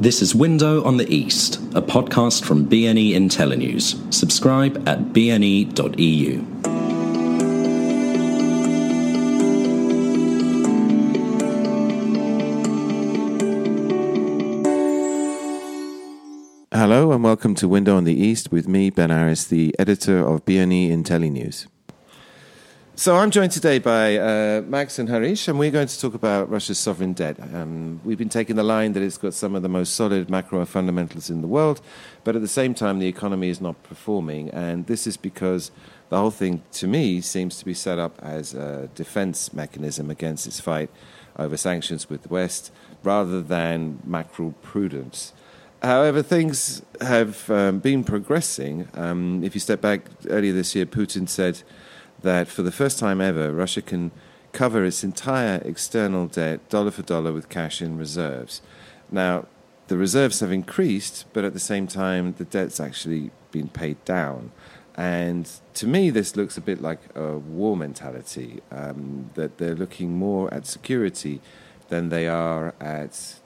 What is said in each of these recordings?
This is Window on the East, a podcast from BNE IntelliNews. Subscribe at bne.eu. Hello and welcome to Window on the East with me, Ben Aris, the editor of BNE IntelliNews. So I'm joined today by uh, Max and Harish, and we're going to talk about Russia's sovereign debt. Um, we've been taking the line that it's got some of the most solid macro fundamentals in the world, but at the same time, the economy is not performing, and this is because the whole thing, to me, seems to be set up as a defense mechanism against its fight over sanctions with the West, rather than macro prudence. However, things have um, been progressing. Um, if you step back earlier this year, Putin said that for the first time ever, Russia can cover its entire external debt dollar for dollar with cash in reserves. Now, the reserves have increased, but at the same time, the debt's actually been paid down. And to me, this looks a bit like a war mentality um, that they're looking more at security than they are at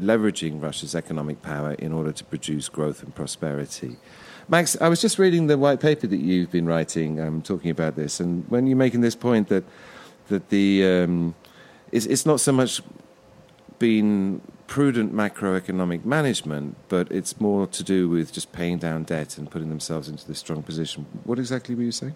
leveraging Russia's economic power in order to produce growth and prosperity. Max, I was just reading the white paper that you've been writing, um, talking about this, and when you're making this point that that the um, it's, it's not so much been prudent macroeconomic management, but it's more to do with just paying down debt and putting themselves into this strong position. What exactly were you saying?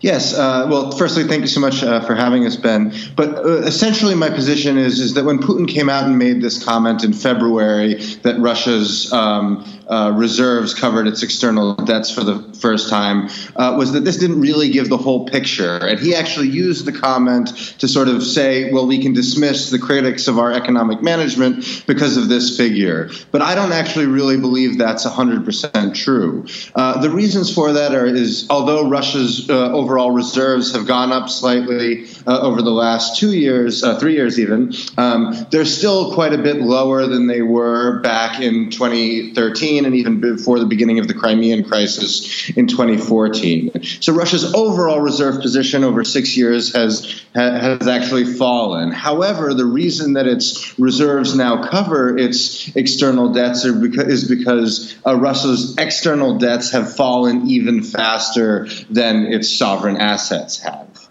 Yes. Uh, well, firstly, thank you so much uh, for having us, Ben. But uh, essentially, my position is is that when Putin came out and made this comment in February that Russia's um, uh, reserves covered its external debts for the first time, uh, was that this didn't really give the whole picture, and he actually used the comment to sort of say, "Well, we can dismiss the critics of our economic management because of this figure." But I don't actually really believe that's 100% true. Uh, the reasons for that are is although Russia's overall reserves have gone up slightly uh, over the last two years, uh, three years even. Um, they're still quite a bit lower than they were back in 2013 and even before the beginning of the Crimean crisis in 2014. So Russia's overall reserve position over six years has has actually fallen. However, the reason that its reserves now cover its external debts because, is because uh, Russia's external debts have fallen even faster than its sovereign assets have.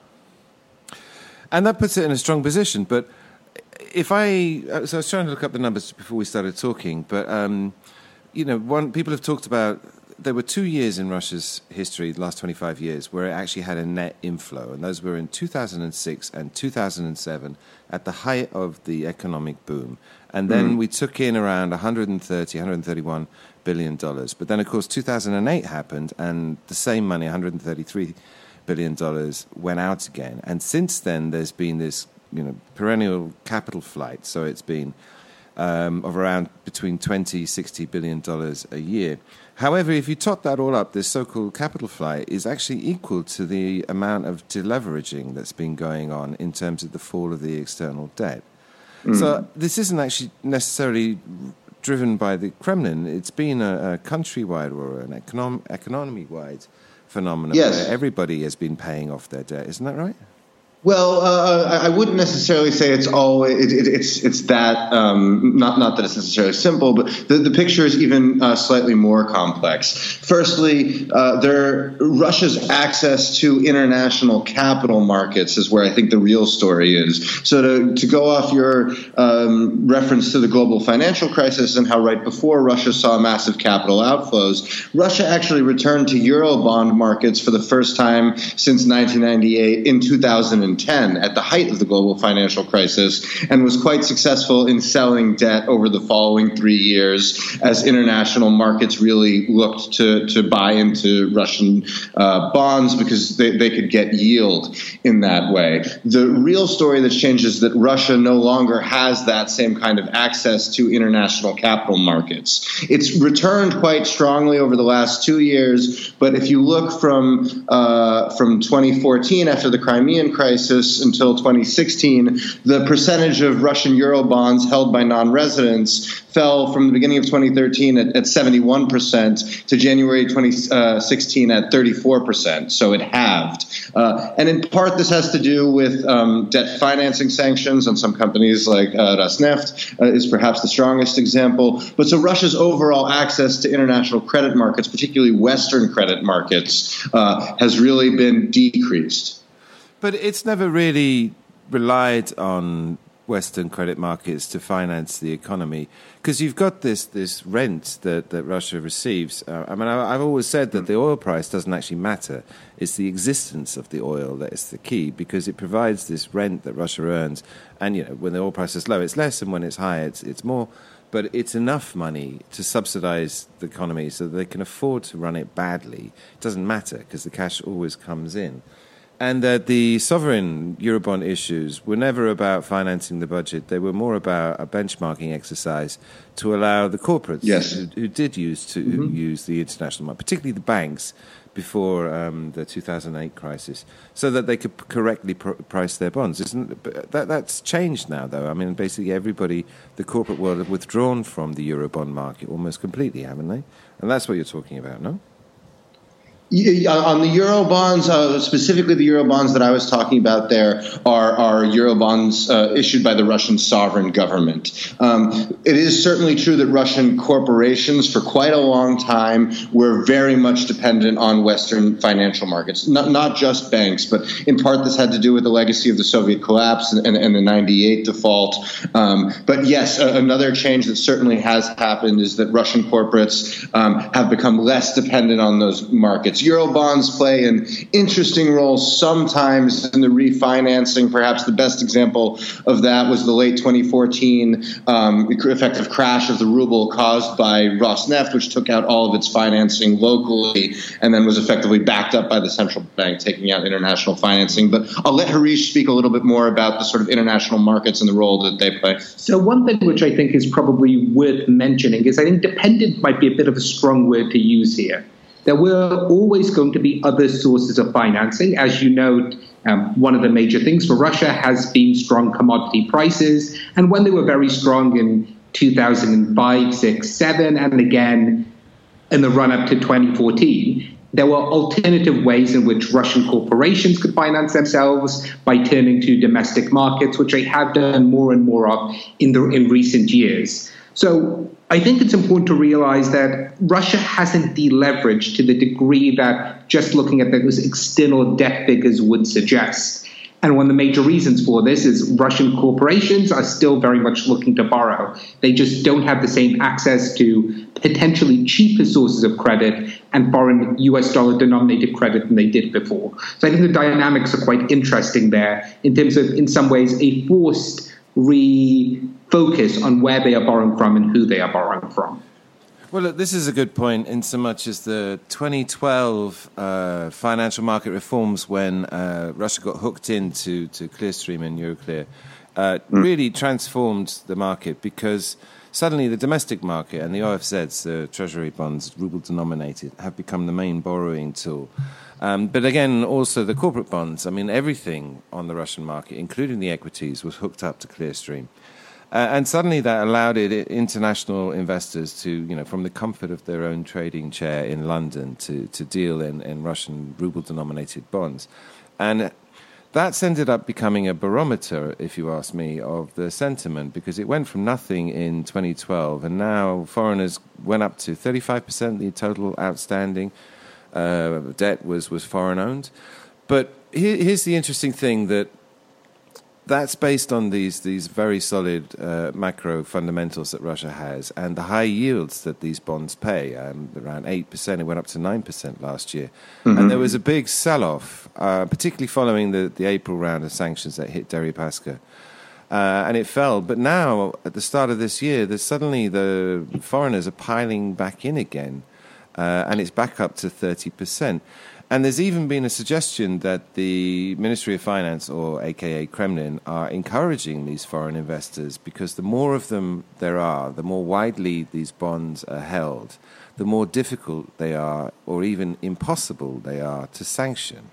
And that puts it in a strong position. But if I, uh, so I was trying to look up the numbers before we started talking, but um, you know, one people have talked about there were two years in Russia's history, the last 25 years, where it actually had a net inflow, and those were in 2006 and 2007 at the height of the economic boom. And then mm. we took in around 130, 131 billion dollars. But then, of course, 2008 happened, and the same money, 133 billion dollars, went out again. And since then, there's been this, you know, perennial capital flight. So it's been um, of around between 20, 60 billion dollars a year. However, if you tot that all up, this so-called capital flight is actually equal to the amount of deleveraging that's been going on in terms of the fall of the external debt. Mm. So this isn't actually necessarily driven by the Kremlin. It's been a, a countrywide or an econom- economy-wide phenomenon yes. where everybody has been paying off their debt. Isn't that right? Well, uh, I wouldn't necessarily say it's always it, it, it's it's that um, not not that it's necessarily simple, but the, the picture is even uh, slightly more complex. Firstly, uh, there Russia's access to international capital markets is where I think the real story is. So to to go off your um, reference to the global financial crisis and how right before Russia saw massive capital outflows, Russia actually returned to eurobond markets for the first time since 1998 in 2000. 2010 at the height of the global financial crisis and was quite successful in selling debt over the following three years as international markets really looked to, to buy into Russian uh, bonds because they, they could get yield in that way. The real story that's changed is that Russia no longer has that same kind of access to international capital markets. It's returned quite strongly over the last two years, but if you look from uh, from 2014 after the Crimean crisis crisis until 2016, the percentage of Russian euro bonds held by non residents fell from the beginning of 2013 at, at 71% to January 2016 at 34%. So it halved. Uh, and in part, this has to do with um, debt financing sanctions on some companies like uh, Rosneft uh, is perhaps the strongest example. But so Russia's overall access to international credit markets, particularly Western credit markets, uh, has really been decreased. But it's never really relied on Western credit markets to finance the economy because you've got this this rent that, that Russia receives. Uh, I mean, I, have always said that the oil price doesn't actually matter; it's the existence of the oil that is the key because it provides this rent that Russia earns. And you know, when the oil price is low, it's less, and when it's high, it's it's more. But it's enough money to subsidize the economy so that they can afford to run it badly. It doesn't matter because the cash always comes in. And that the sovereign Eurobond issues were never about financing the budget. They were more about a benchmarking exercise to allow the corporates yes. who, who, did use to mm-hmm. use the international market, particularly the banks before um, the 2008 crisis, so that they could correctly pr- price their bonds. Isn't that that's changed now, though? I mean, basically everybody, the corporate world, have withdrawn from the Eurobond market almost completely, haven't they? And that's what you're talking about, no? On the euro bonds, uh, specifically the euro bonds that I was talking about, there are are euro bonds uh, issued by the Russian sovereign government. Um, it is certainly true that Russian corporations, for quite a long time, were very much dependent on Western financial markets. Not not just banks, but in part this had to do with the legacy of the Soviet collapse and, and, and the '98 default. Um, but yes, another change that certainly has happened is that Russian corporates um, have become less dependent on those markets. Euro bonds play an interesting role sometimes in the refinancing. Perhaps the best example of that was the late 2014 um, effective crash of the ruble caused by Rosneft, which took out all of its financing locally and then was effectively backed up by the central bank taking out international financing. But I'll let Harish speak a little bit more about the sort of international markets and the role that they play. So, one thing which I think is probably worth mentioning is I think dependent might be a bit of a strong word to use here there were always going to be other sources of financing. As you know, um, one of the major things for Russia has been strong commodity prices. And when they were very strong in 2005, 6, 7, and again in the run up to 2014, there were alternative ways in which Russian corporations could finance themselves by turning to domestic markets, which they have done more and more of in, the, in recent years. So I think it's important to realize that Russia hasn't deleveraged to the degree that just looking at those external debt figures would suggest. And one of the major reasons for this is Russian corporations are still very much looking to borrow. They just don't have the same access to potentially cheaper sources of credit and foreign US dollar denominated credit than they did before. So I think the dynamics are quite interesting there in terms of, in some ways, a forced re focus on where they are borrowing from and who they are borrowing from. Well, look, this is a good point in so much as the 2012 uh, financial market reforms when uh, Russia got hooked into to Clearstream and Euroclear uh, mm. really transformed the market because suddenly the domestic market and the OFZs, the treasury bonds, ruble denominated, have become the main borrowing tool. Um, but again, also the corporate bonds. I mean, everything on the Russian market, including the equities, was hooked up to Clearstream. Uh, and suddenly that allowed it, international investors to, you know, from the comfort of their own trading chair in London to, to deal in, in Russian ruble denominated bonds. And that's ended up becoming a barometer, if you ask me, of the sentiment because it went from nothing in 2012 and now foreigners went up to 35% the total outstanding uh, debt was, was foreign owned. But here, here's the interesting thing that that's based on these these very solid uh, macro fundamentals that Russia has and the high yields that these bonds pay. Um, around eight percent, it went up to nine percent last year, mm-hmm. and there was a big sell-off, uh, particularly following the, the April round of sanctions that hit Deripaska. Uh, and it fell. But now, at the start of this year, there's suddenly the foreigners are piling back in again, uh, and it's back up to thirty percent. And there's even been a suggestion that the Ministry of Finance, or AKA Kremlin, are encouraging these foreign investors because the more of them there are, the more widely these bonds are held, the more difficult they are, or even impossible they are, to sanction.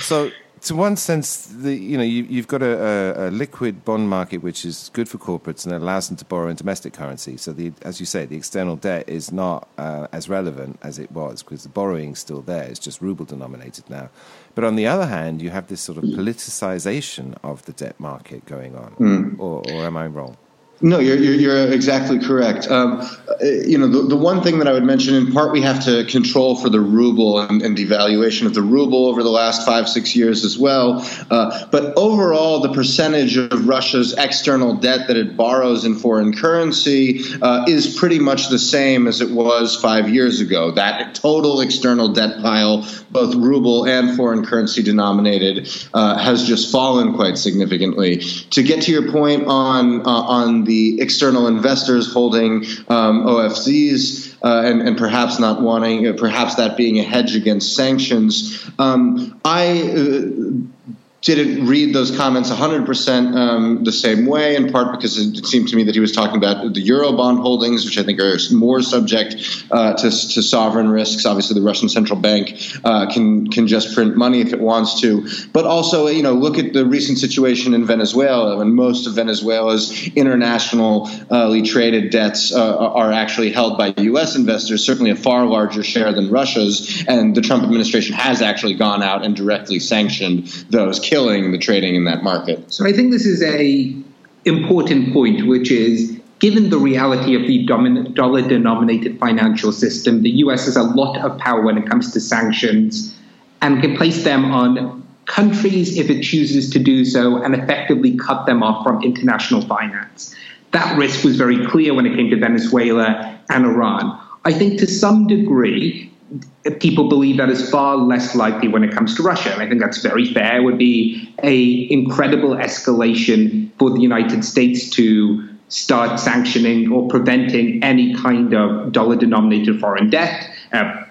So to one sense, the you know you, have got a, a, liquid bond market which is good for corporates and allows them to borrow in domestic currency. So, the, as you say, the external debt is not uh, as relevant as it was because the borrowing's still there. It's just ruble denominated now. But on the other hand, you have this sort of politicization of the debt market going on. Mm. Or, or am I wrong? No, you're, you're, you're, exactly correct. Um, uh, you know, the, the one thing that I would mention, in part, we have to control for the ruble and, and devaluation of the ruble over the last five, six years as well. Uh, but overall, the percentage of Russia's external debt that it borrows in foreign currency uh, is pretty much the same as it was five years ago. That total external debt pile, both ruble and foreign currency denominated, uh, has just fallen quite significantly. To get to your point on uh, on the external investors holding um, uh, and, and, perhaps not wanting, uh, perhaps that being a hedge against sanctions. Um, I uh, didn't read those comments 100% um, the same way, in part because it, seemed to me that he was talking about the Eurobond holdings, which I think are more subject uh, to, to, sovereign risks. Obviously, the Russian central bank uh, can can just print money if it wants to. But also, you know, look at the recent situation in Venezuela, when most of Venezuela's internationally traded debts uh, are actually held by U.S. investors, certainly a far larger share than Russia's. And the Trump administration has actually gone out and directly sanctioned those killing the trading in that market. So I think this is a important point, which is given the reality of the dollar denominated financial system, the US has a lot of power when it comes to sanctions and can place them on countries if it chooses to do so and effectively cut them off from international finance. That risk was very clear when it came to Venezuela and Iran. I think to some degree, people believe that is far less likely when it comes to Russia. And I think that's very fair. It would be a incredible escalation for the United States to start sanctioning or preventing any kind of dollar denominated foreign debt uh,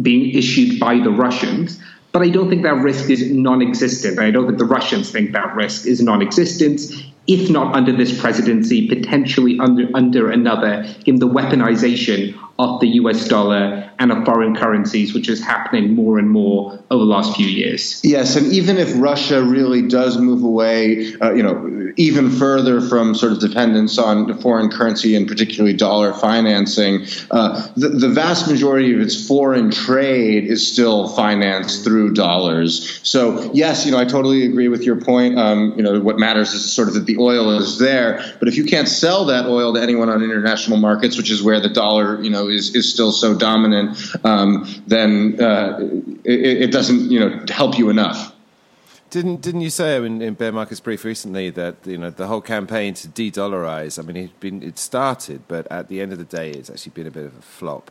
being issued by the Russians. But I don't think that risk is non existent. I don't think the Russians think that risk is non existent, if not under this presidency, potentially under, under another, in the weaponization of the US dollar and of foreign currencies, which is happening more and more over the last few years. Yes, and even if Russia really does move away, uh, you know, even further from sort of dependence on foreign currency and particularly dollar financing, uh, the, the, vast majority of its foreign trade is still financed through dollars. So yes, you know, I totally agree with your point. Um, you know, what matters is sort of that the oil is there, but if you can't sell that oil to anyone on international markets, which is where the dollar, you know, is, is still so dominant, um, then uh, it, it, doesn't you know help you enough. Didn't didn't you say in, in Bear Markets Brief recently that you know the whole campaign to de-dollarize? I mean, it been it started, but at the end of the day, it's actually been a bit of a flop.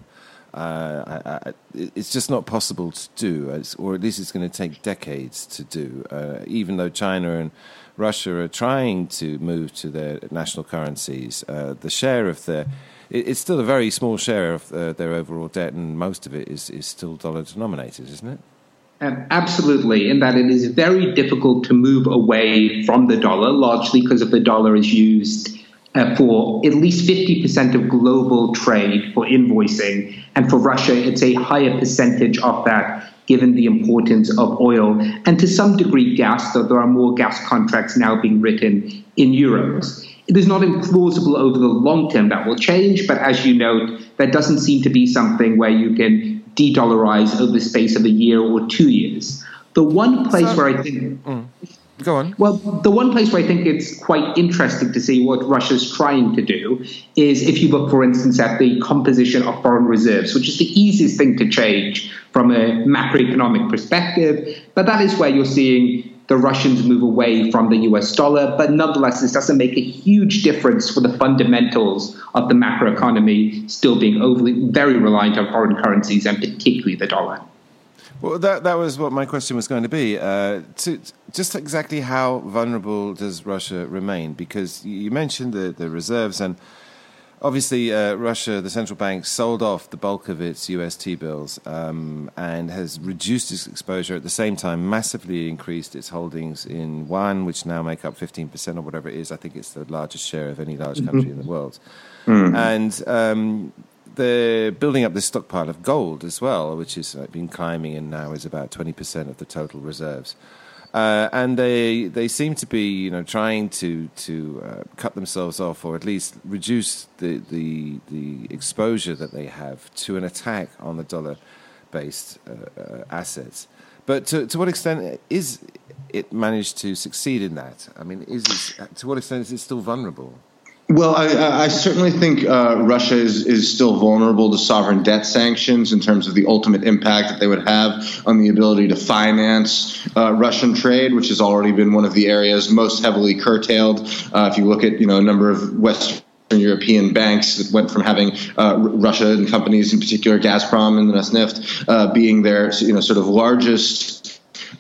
Uh, I, I, it's just not possible to do, or at least it's going to take decades to do. Uh, even though China and Russia are trying to move to their national currencies, uh, the share of their it's still a very small share of uh, their overall debt, and most of it is, is still dollar denominated, isn't it? Um, absolutely, in that it is very difficult to move away from the dollar, largely because of the dollar is used uh, for at least 50% of global trade for invoicing. And for Russia, it's a higher percentage of that given the importance of oil and to some degree gas, though there are more gas contracts now being written in euros. It is not implausible over the long term that will change, but as you note, that doesn't seem to be something where you can de dollarize over the space of a year or two years. The one place so, where I think. Mm, go on. Well, the one place where I think it's quite interesting to see what Russia's trying to do is if you look, for instance, at the composition of foreign reserves, which is the easiest thing to change from a macroeconomic perspective, but that is where you're seeing the Russians move away from the US dollar. But nonetheless, this doesn't make a huge difference for the fundamentals of the macroeconomy still being overly very reliant on foreign currencies and particularly the dollar. Well, that that was what my question was going to be. Uh, to, just exactly how vulnerable does Russia remain? Because you mentioned the, the reserves and Obviously, uh, Russia, the central bank, sold off the bulk of its US T bills um, and has reduced its exposure at the same time, massively increased its holdings in yuan, which now make up 15% or whatever it is. I think it's the largest share of any large mm-hmm. country mm-hmm. in the world. Mm. And um, they're building up this stockpile of gold as well, which has been climbing and now is about 20% of the total reserves. Uh, and they they seem to be you know trying to to uh, cut themselves off or at least reduce the, the the exposure that they have to an attack on the dollar based uh, uh, assets. But to to what extent is it managed to succeed in that? I mean, is it, to what extent is it still vulnerable? Well, I, I certainly think uh, Russia is, is still vulnerable to sovereign debt sanctions in terms of the ultimate impact that they would have on the ability to finance uh, Russian trade, which has already been one of the areas most heavily curtailed. Uh, if you look at you know a number of Western European banks that went from having uh, Russia and companies, in particular Gazprom and Rosneft, uh, being their you know sort of largest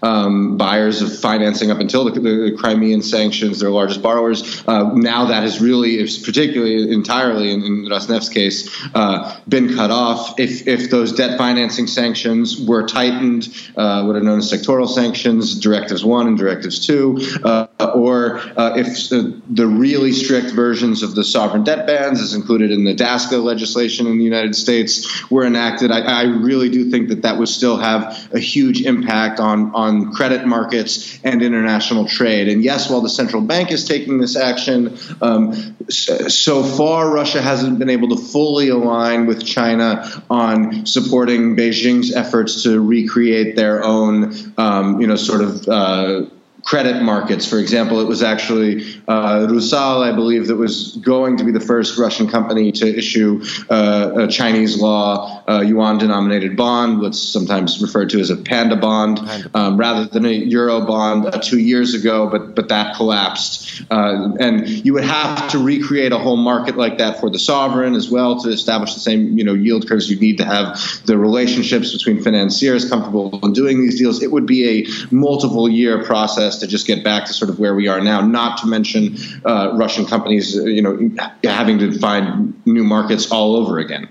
um, buyers of financing up until the, the, Crimean sanctions, their largest borrowers. Uh, now that has really, particularly entirely in, in Rosneft's case, uh, been cut off. If, if those debt financing sanctions were tightened, uh, what are known as sectoral sanctions, directives one and directives two, uh, or uh, if the really strict versions of the sovereign debt bans, as included in the DASKA legislation in the United States, were enacted, I, I really do think that that would still have a huge impact on on credit markets and international trade. And yes, while the central bank is taking this action, um, so far Russia hasn't been able to fully align with China on supporting Beijing's efforts to recreate their own, um, you know, sort of. Uh, credit markets. For example, it was actually uh, Rusal, I believe, that was going to be the first Russian company to issue uh, a Chinese law uh, yuan denominated bond, what's sometimes referred to as a panda bond, um, rather than a euro bond uh, two years ago, but, but that collapsed. Uh, and you would have to recreate a whole market like that for the sovereign as well to establish the same you know, yield curves. You need to have the relationships between financiers comfortable in doing these deals. It would be a multiple year process to just get back to sort of where we are now. Not to mention uh, Russian companies, you know, having to find new markets all over again.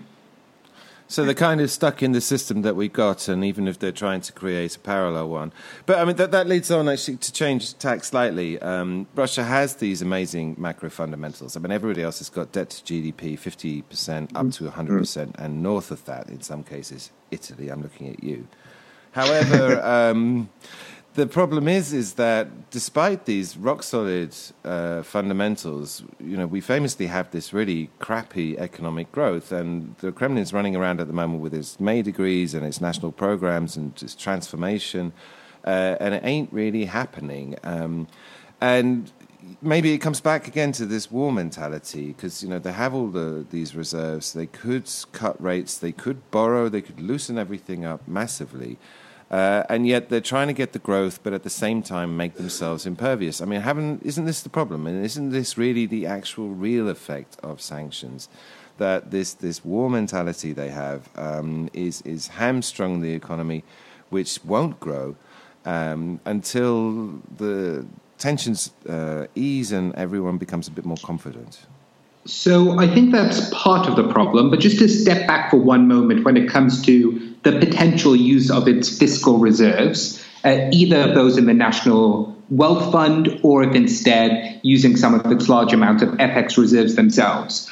So they're kind of stuck in the system that we've got, and even if they're trying to create a parallel one, but I mean that, that leads on actually to change tack slightly. Um, Russia has these amazing macro fundamentals. I mean, everybody else has got debt to GDP fifty percent up to hundred percent, and north of that in some cases. Italy, I'm looking at you. However. Um, the problem is, is that despite these rock solid uh, fundamentals, you know, we famously have this really crappy economic growth, and the Kremlin's running around at the moment with its May decrees and its national programs and its transformation, uh, and it ain't really happening. Um, and maybe it comes back again to this war mentality because you know they have all the these reserves. They could cut rates, they could borrow, they could loosen everything up massively. Uh, and yet they're trying to get the growth, but at the same time make themselves impervious. I mean, haven't, isn't this the problem? And isn't this really the actual real effect of sanctions? That this, this war mentality they have um, is, is hamstrung the economy, which won't grow um, until the tensions uh, ease and everyone becomes a bit more confident. So I think that's part of the problem. But just to step back for one moment when it comes to the potential use of its fiscal reserves, uh, either those in the National Wealth Fund or if instead using some of its large amounts of FX reserves themselves.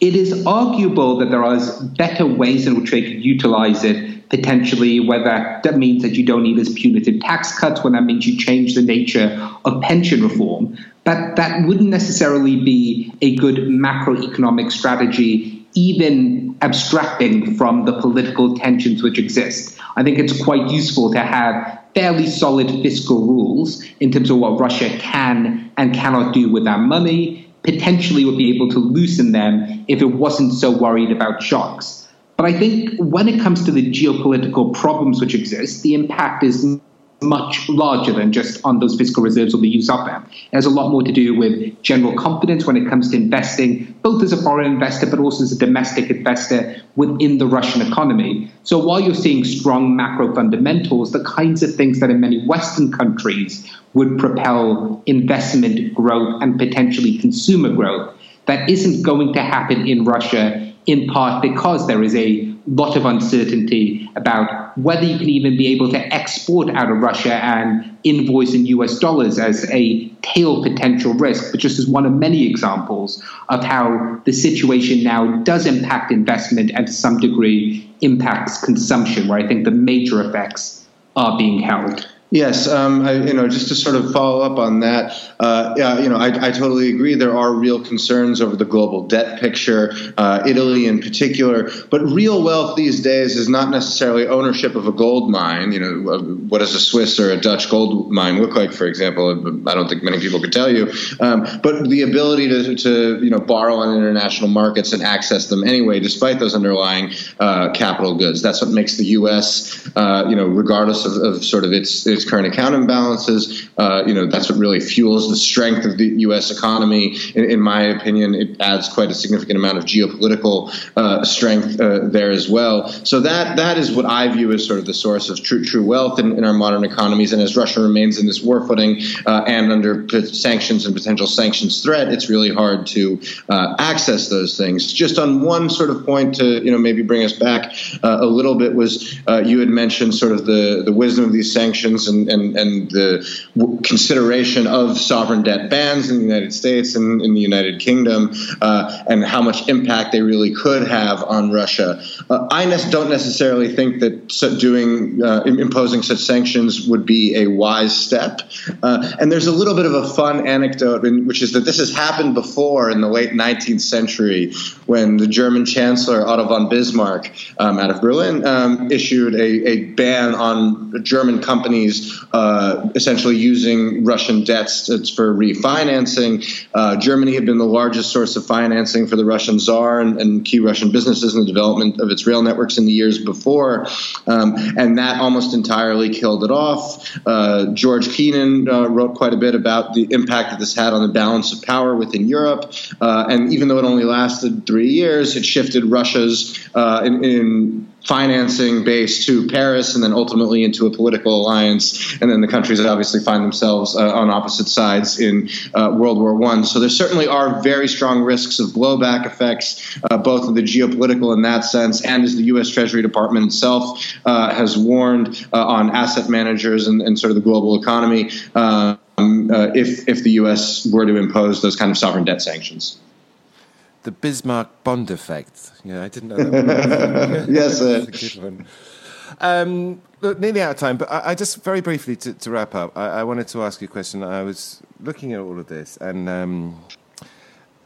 It is arguable that there are better ways in which they could utilize it, potentially, whether that means that you don't need as punitive tax cuts, when that means you change the nature of pension reform. But that wouldn't necessarily be a good macroeconomic strategy, even abstracting from the political tensions which exist. I think it's quite useful to have fairly solid fiscal rules in terms of what Russia can and cannot do with that money, potentially would be able to loosen them if it wasn't so worried about shocks. But I think when it comes to the geopolitical problems which exist, the impact is much larger than just on those fiscal reserves or the use of them. It has a lot more to do with general confidence when it comes to investing, both as a foreign investor but also as a domestic investor within the Russian economy. So while you're seeing strong macro fundamentals, the kinds of things that in many Western countries would propel investment growth and potentially consumer growth, that isn't going to happen in Russia in part because there is a lot of uncertainty about whether you can even be able to export out of Russia and invoice in US dollars as a tail potential risk, but just as one of many examples of how the situation now does impact investment and to some degree impacts consumption, where I think the major effects are being held. Yes, um, I, you know, just to sort of follow up on that, uh, yeah, you know, I, I, totally agree. There are real concerns over the global debt picture, uh, Italy in particular. But real wealth these days is not necessarily ownership of a gold mine. You know, what does a Swiss or a Dutch gold mine look like, for example? I don't think many people could tell you. Um, but the ability to, to, you know, borrow on international markets and access them anyway, despite those underlying uh, capital goods. That's what makes the U.S., uh, you know, regardless of, of sort of its its current account imbalances. Uh, you know, that's what really fuels the strength of the U.S. economy. In, in my opinion, it adds quite a significant amount of geopolitical uh, strength uh, there as well. So that that is what I view as sort of the source of true true wealth in, in our modern economies. And as Russia remains in this war footing uh, and under sanctions and potential sanctions threat, it's really hard to uh, access those things. Just on one sort of point to you know maybe bring us back uh, a little bit was you had mentioned sort of the the wisdom of these sanctions and, and, and the consideration of sovereign debt bans in the United States and in the United Kingdom uh, and how much impact they really could have on Russia. Uh, I don't necessarily think that doing uh, imposing such sanctions would be a wise step. Uh, and there's a little bit of a fun anecdote, in, which is that this has happened before in the late 19th century when the German Chancellor Otto von Bismarck um, out of Berlin um, issued a, a ban on German companies uh, essentially using Russian debts for refinancing. Uh, Germany had been the largest source of financing for the Russian Tsar and, and, key Russian businesses in the development of its rail networks in the years before, um, and that almost entirely killed it off. Uh, George Kennan uh, wrote quite a bit about the impact that this had on the balance of power within Europe, uh, and even though it only lasted three years, it shifted Russia's uh, in, in financing base to Paris and then ultimately into a political alliance. And then the countries obviously find themselves uh, on opposite sides in uh, World War One. So there certainly are very strong risks of blowback effects, uh, both of the geopolitical in that sense, and as the U.S. Treasury Department itself uh, has warned uh, on asset managers and, and, sort of the global economy. Um, uh, if if the U.S. were to impose those kind of sovereign debt sanctions the Bismarck bond effect. Yeah, I didn't know that. yes, uh, That's a good one. Um, look, nearly out of time, but I, I just very briefly to, to wrap up, I, I, wanted to ask you a question. I was looking at all of this, and um,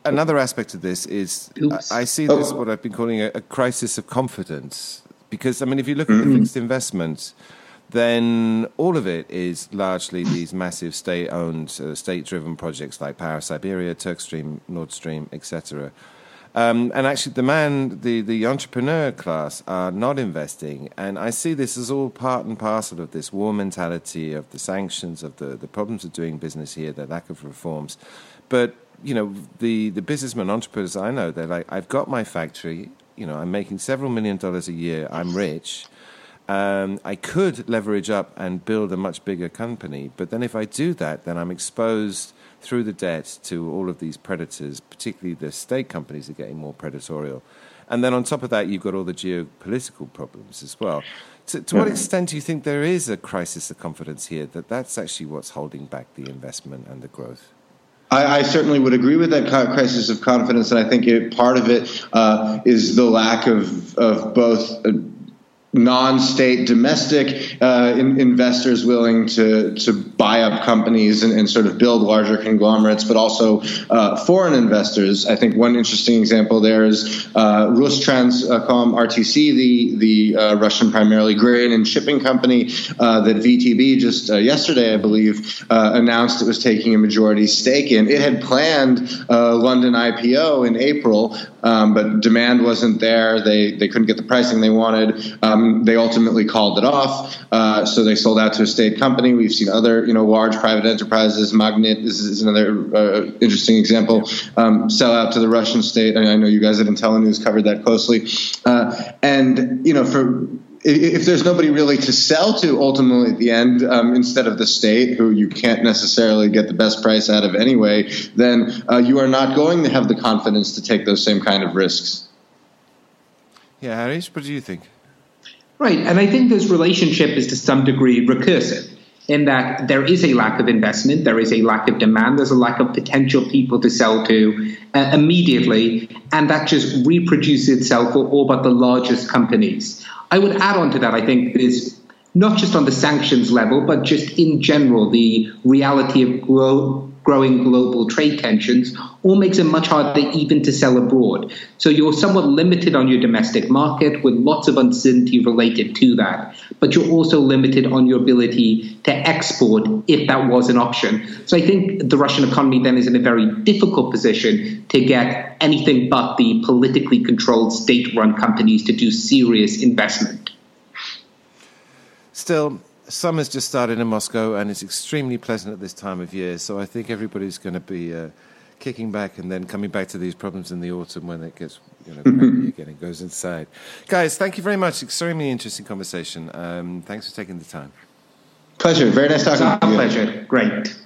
another aspect of this is I, I, see this what I've been calling a, a, crisis of confidence. Because I mean, if you look at mm-hmm. the fixed investment then all of it is largely these massive state-owned, uh, state-driven projects like Power Siberia, Turkstream, Nord Stream, etc. Um, and actually, the man, the, the entrepreneur class are not investing. And I see this as all part and parcel of this war mentality, of the sanctions, of the, the problems of doing business here, the lack of reforms. But, you know, the, the businessmen, entrepreneurs I know, they're like, I've got my factory, you know, I'm making several million dollars a year, I'm rich um, I could leverage up and build a much bigger company. But then if I do that, then I'm exposed through the debt to all of these predators, particularly the state companies are getting more predatorial. And then on top of that, you've got all the geopolitical problems as well. To, to what extent do you think there is a crisis of confidence here that that's actually what's holding back the investment and the growth? I, I, certainly would agree with that crisis of confidence, and I think it, part of it uh, is the lack of of both. Non-state domestic uh, in, investors willing to to buy up companies and, and, sort of build larger conglomerates, but also uh, foreign investors. I think one interesting example there is uh, Rustranscom RTC, the the uh, Russian primarily grain and shipping company uh, that VTB just uh, yesterday, I believe, announced it was taking a majority stake in. It had planned a London IPO in April, um, but demand wasn't there. They they couldn't get the pricing they wanted. Um, they ultimately called it off, uh, so they sold out to a state company. We've seen other, you know, large private enterprises. Magnit is, is another uh, interesting example. Um, sell out to the Russian state. I, I know you guys at IntelliNews covered that closely. Uh, and you know, for if there's nobody really to sell to ultimately at the end, um, instead of the state, who you can't necessarily get the best price out of anyway, then uh, you are not going to have the confidence to take those same kind of risks. Yeah, Harish, what do you think? Right. And I think this relationship is to some degree recursive in that there is a lack of investment, there is a lack of demand, there's a lack of potential people to sell to uh, immediately, and that just reproduces itself for all but the largest companies. I would add on to that, I think, is not just on the sanctions level, but just in general, the reality of growing global trade tensions, all makes it much harder even to sell abroad. So you're somewhat limited on your domestic market with lots of uncertainty related to that. But you're also limited on your ability to export if that was an option. So I think the Russian economy then is in a very difficult position to get anything but the politically controlled state run companies to do serious investment. Still, summer's just started in Moscow, and it's extremely pleasant at this time of year. So I think everybody's going to be uh, kicking back and then coming back to these problems in the autumn when it gets you know mm-hmm. again and goes inside. Guys, thank you very much. Extremely interesting conversation. Um, thanks for taking the time. Pleasure. Very nice talking. to you. Pleasure. Great.